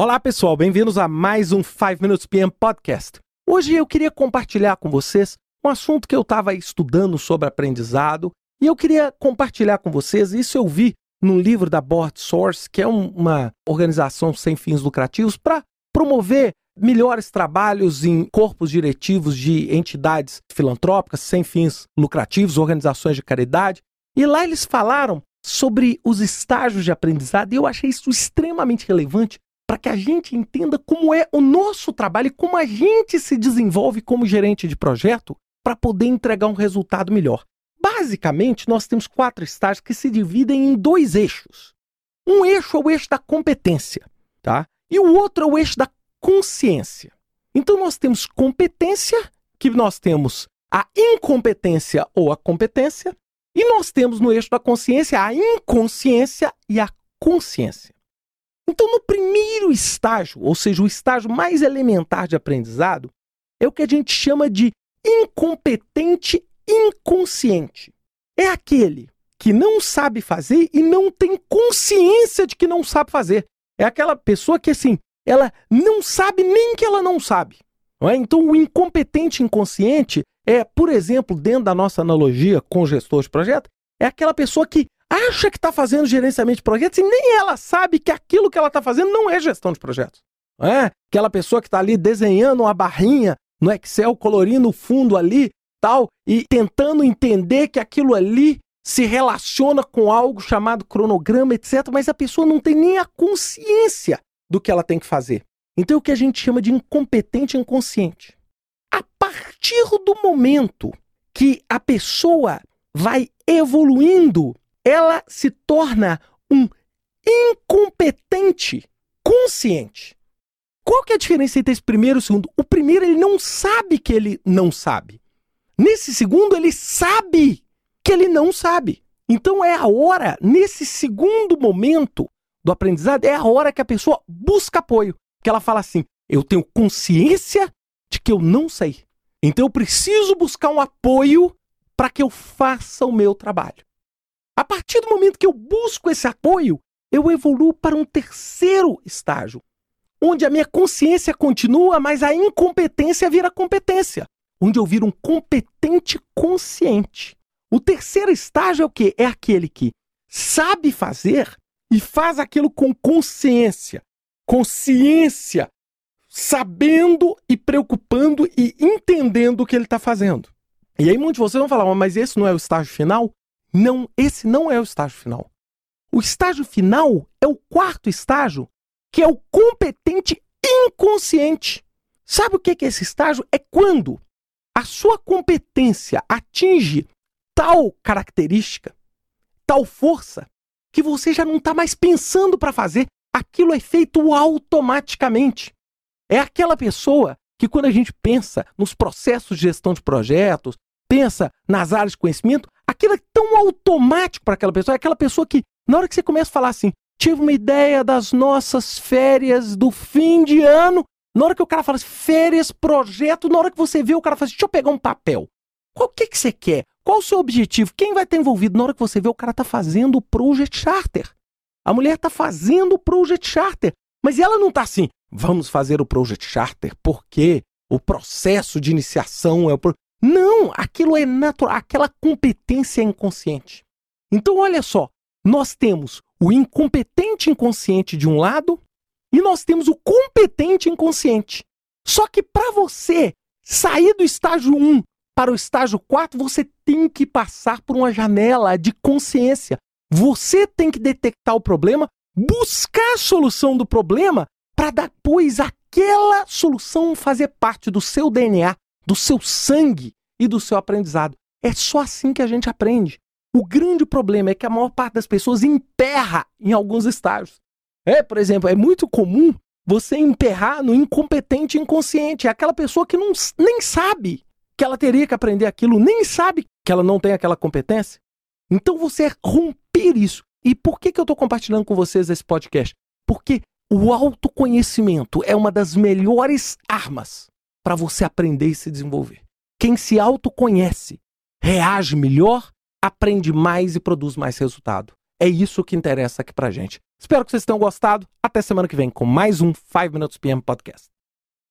Olá, pessoal, bem-vindos a mais um 5 Minutes PM Podcast. Hoje eu queria compartilhar com vocês um assunto que eu estava estudando sobre aprendizado e eu queria compartilhar com vocês. Isso eu vi num livro da Board Source, que é um, uma organização sem fins lucrativos para promover melhores trabalhos em corpos diretivos de entidades filantrópicas sem fins lucrativos, organizações de caridade. E lá eles falaram sobre os estágios de aprendizado e eu achei isso extremamente relevante para que a gente entenda como é o nosso trabalho e como a gente se desenvolve como gerente de projeto para poder entregar um resultado melhor. Basicamente, nós temos quatro estágios que se dividem em dois eixos. Um eixo é o eixo da competência, tá? E o outro é o eixo da consciência. Então nós temos competência, que nós temos a incompetência ou a competência, e nós temos no eixo da consciência a inconsciência e a consciência. Então, no primeiro estágio, ou seja, o estágio mais elementar de aprendizado, é o que a gente chama de incompetente inconsciente. É aquele que não sabe fazer e não tem consciência de que não sabe fazer. É aquela pessoa que, assim, ela não sabe nem que ela não sabe. Não é? Então, o incompetente inconsciente é, por exemplo, dentro da nossa analogia com gestor de projeto, é aquela pessoa que acha que está fazendo gerenciamento de projetos e nem ela sabe que aquilo que ela está fazendo não é gestão de projetos. É? Aquela pessoa que está ali desenhando uma barrinha no Excel, colorindo o fundo ali, tal, e tentando entender que aquilo ali se relaciona com algo chamado cronograma, etc. Mas a pessoa não tem nem a consciência do que ela tem que fazer. Então é o que a gente chama de incompetente inconsciente. A partir do momento que a pessoa vai evoluindo ela se torna um incompetente consciente. Qual que é a diferença entre esse primeiro e o segundo? O primeiro ele não sabe que ele não sabe. Nesse segundo ele sabe que ele não sabe. Então é a hora, nesse segundo momento do aprendizado, é a hora que a pessoa busca apoio. Que ela fala assim: eu tenho consciência de que eu não sei. Então eu preciso buscar um apoio para que eu faça o meu trabalho. A partir do momento que eu busco esse apoio, eu evoluo para um terceiro estágio, onde a minha consciência continua, mas a incompetência vira competência, onde eu viro um competente consciente. O terceiro estágio é o quê? É aquele que sabe fazer e faz aquilo com consciência. Consciência, sabendo e preocupando e entendendo o que ele está fazendo. E aí muitos de vocês vão falar, mas esse não é o estágio final? Não, esse não é o estágio final. O estágio final é o quarto estágio, que é o competente inconsciente. Sabe o que é esse estágio? É quando a sua competência atinge tal característica, tal força, que você já não está mais pensando para fazer, aquilo é feito automaticamente. É aquela pessoa que, quando a gente pensa nos processos de gestão de projetos, pensa nas áreas de conhecimento, aquilo é tão automático para aquela pessoa. É aquela pessoa que, na hora que você começa a falar assim, tive uma ideia das nossas férias do fim de ano, na hora que o cara fala assim, férias, projeto, na hora que você vê o cara fala assim, deixa eu pegar um papel. Qual que, que você quer? Qual o seu objetivo? Quem vai estar envolvido? Na hora que você vê, o cara está fazendo o Project Charter. A mulher está fazendo o Project Charter. Mas ela não está assim, vamos fazer o Project Charter porque o processo de iniciação é o. Não, aquilo é natural, aquela competência é inconsciente. Então, olha só, nós temos o incompetente inconsciente de um lado e nós temos o competente inconsciente. Só que para você sair do estágio 1 para o estágio 4, você tem que passar por uma janela de consciência. Você tem que detectar o problema, buscar a solução do problema para depois aquela solução fazer parte do seu DNA, do seu sangue e do seu aprendizado. É só assim que a gente aprende. O grande problema é que a maior parte das pessoas emperra em alguns estágios. É, por exemplo, é muito comum você emperrar no incompetente inconsciente. É aquela pessoa que não, nem sabe que ela teria que aprender aquilo, nem sabe que ela não tem aquela competência. Então você é romper isso. E por que, que eu estou compartilhando com vocês esse podcast? Porque o autoconhecimento é uma das melhores armas para você aprender e se desenvolver. Quem se autoconhece reage melhor, aprende mais e produz mais resultado. É isso que interessa aqui pra gente. Espero que vocês tenham gostado. Até semana que vem com mais um 5 Minutes PM Podcast.